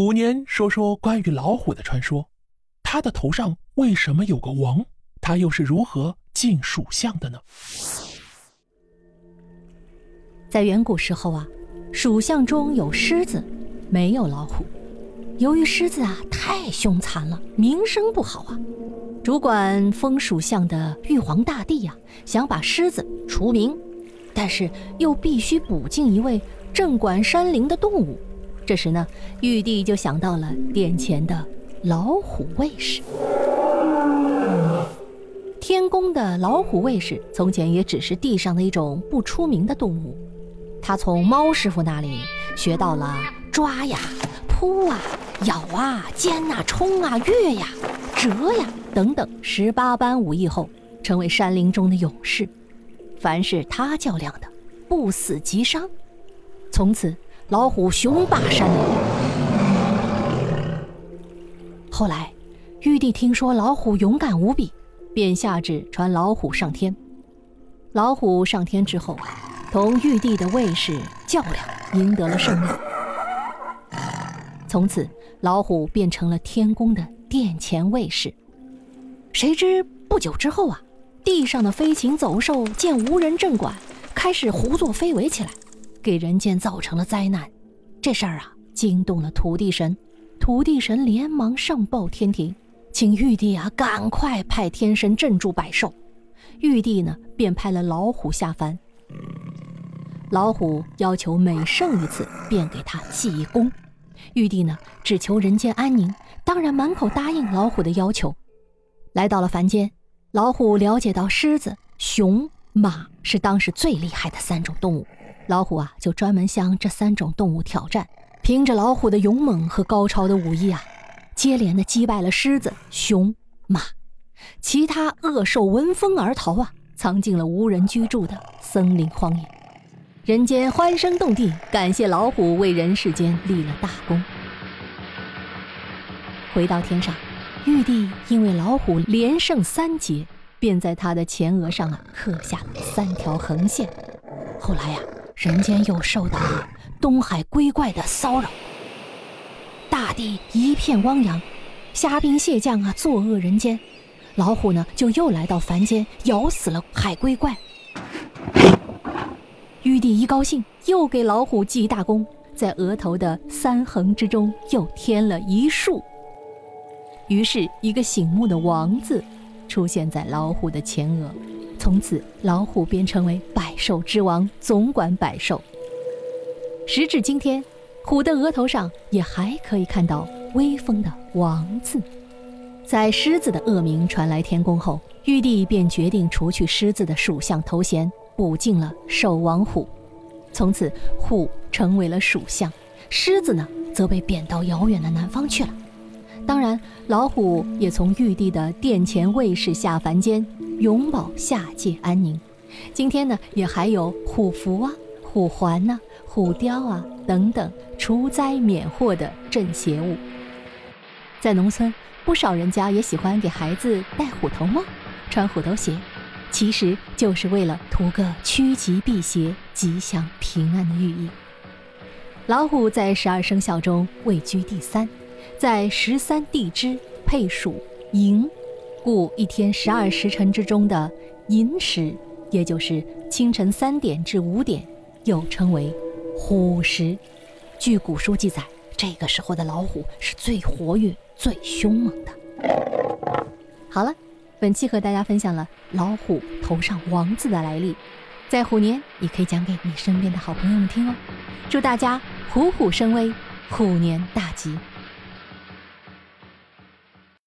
虎年说说关于老虎的传说，它的头上为什么有个王？它又是如何进属相的呢？在远古时候啊，属相中有狮子，没有老虎。由于狮子啊太凶残了，名声不好啊，主管风属相的玉皇大帝呀，想把狮子除名，但是又必须补进一位镇管山林的动物。这时呢，玉帝就想到了殿前的老虎卫士。天宫的老虎卫士从前也只是地上的一种不出名的动物。他从猫师傅那里学到了抓呀、扑啊、咬啊、尖啊、冲啊、跃呀、折呀等等十八般武艺后，成为山林中的勇士。凡是他较量的，不死即伤。从此，老虎雄霸山林。后来，玉帝听说老虎勇敢无比，便下旨传老虎上天。老虎上天之后。同玉帝的卫士较量，赢得了胜利。从此，老虎变成了天宫的殿前卫士。谁知不久之后啊，地上的飞禽走兽见无人镇管，开始胡作非为起来，给人间造成了灾难。这事儿啊，惊动了土地神。土地神连忙上报天庭，请玉帝啊赶快派天神镇住百兽。玉帝呢，便派了老虎下凡。老虎要求每胜一次便给他记一功，玉帝呢只求人间安宁，当然满口答应老虎的要求。来到了凡间，老虎了解到狮子、熊、马是当时最厉害的三种动物，老虎啊就专门向这三种动物挑战。凭着老虎的勇猛和高超的武艺啊，接连的击败了狮子、熊、马，其他恶兽闻风而逃啊，藏进了无人居住的森林荒野。人间欢声动地，感谢老虎为人世间立了大功。回到天上，玉帝因为老虎连胜三劫，便在他的前额上啊刻下了三条横线。后来呀，人间又受到了东海龟怪的骚扰，大地一片汪洋，虾兵蟹将啊作恶人间，老虎呢就又来到凡间，咬死了海龟怪。玉帝一高兴，又给老虎记大功，在额头的三横之中又添了一竖。于是，一个醒目的“王”字出现在老虎的前额，从此老虎便成为百兽之王，总管百兽。时至今天，虎的额头上也还可以看到威风的“王”字。在狮子的恶名传来天宫后，玉帝便决定除去狮子的属相头衔。补进了兽王虎，从此虎成为了属相，狮子呢则被贬到遥远的南方去了。当然，老虎也从玉帝的殿前卫士下凡间，永保下界安宁。今天呢，也还有虎符啊、虎环呐、虎雕啊等等除灾免祸的镇邪物。在农村，不少人家也喜欢给孩子戴虎头帽、穿虎头鞋。其实就是为了图个趋吉避邪、吉祥平安的寓意。老虎在十二生肖中位居第三，在十三地支配属寅，故一天十二时辰之中的寅时，也就是清晨三点至五点，又称为虎时。据古书记载，这个时候的老虎是最活跃、最凶猛的。好了。本期和大家分享了老虎头上王字的来历，在虎年也可以讲给你身边的好朋友们听哦。祝大家虎虎生威，虎年大吉！